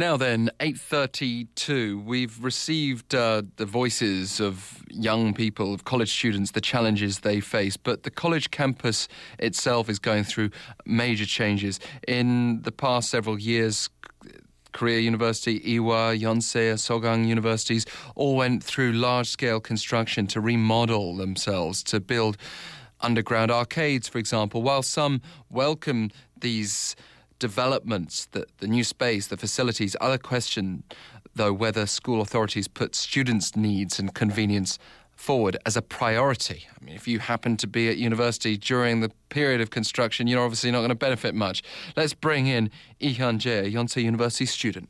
Now then, 8.32, we've received uh, the voices of young people, of college students, the challenges they face, but the college campus itself is going through major changes. In the past several years, Korea University, Ewha, Yonsei, Sogang universities all went through large scale construction to remodel themselves, to build underground arcades, for example. While some welcome these developments, the, the new space, the facilities, other question, though, whether school authorities put students' needs and convenience forward as a priority. I mean, if you happen to be at university during the period of construction, you're obviously not going to benefit much. Let's bring in Hyun Jae, a Yonsei University student.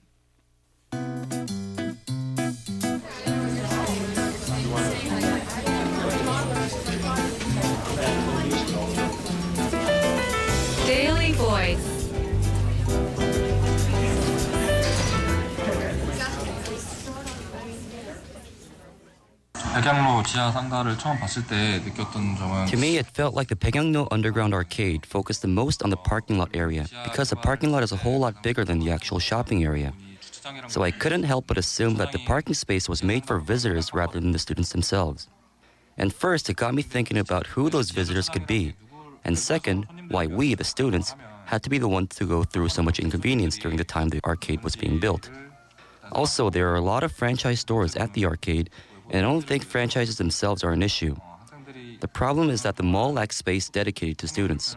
To me, it felt like the Baekyang-ro Underground Arcade focused the most on the parking lot area because the parking lot is a whole lot bigger than the actual shopping area. So I couldn't help but assume that the parking space was made for visitors rather than the students themselves. And first, it got me thinking about who those visitors could be. And second, why we, the students, had to be the ones to go through so much inconvenience during the time the arcade was being built. Also, there are a lot of franchise stores at the arcade, and I don't think franchises themselves are an issue. The problem is that the mall lacks space dedicated to students.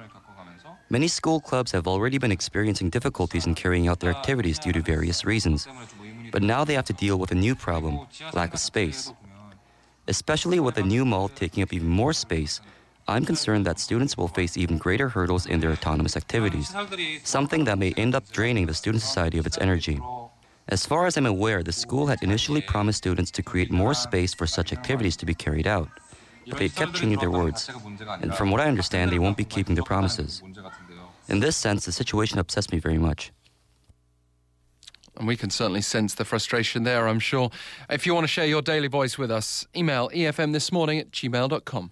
Many school clubs have already been experiencing difficulties in carrying out their activities due to various reasons. But now they have to deal with a new problem lack of space. Especially with the new mall taking up even more space, I'm concerned that students will face even greater hurdles in their autonomous activities, something that may end up draining the student society of its energy. As far as I'm aware, the school had initially promised students to create more space for such activities to be carried out. But they kept changing their words. And from what I understand, they won't be keeping their promises. In this sense, the situation upsets me very much. And we can certainly sense the frustration there, I'm sure. If you want to share your daily voice with us, email efm this morning at gmail.com.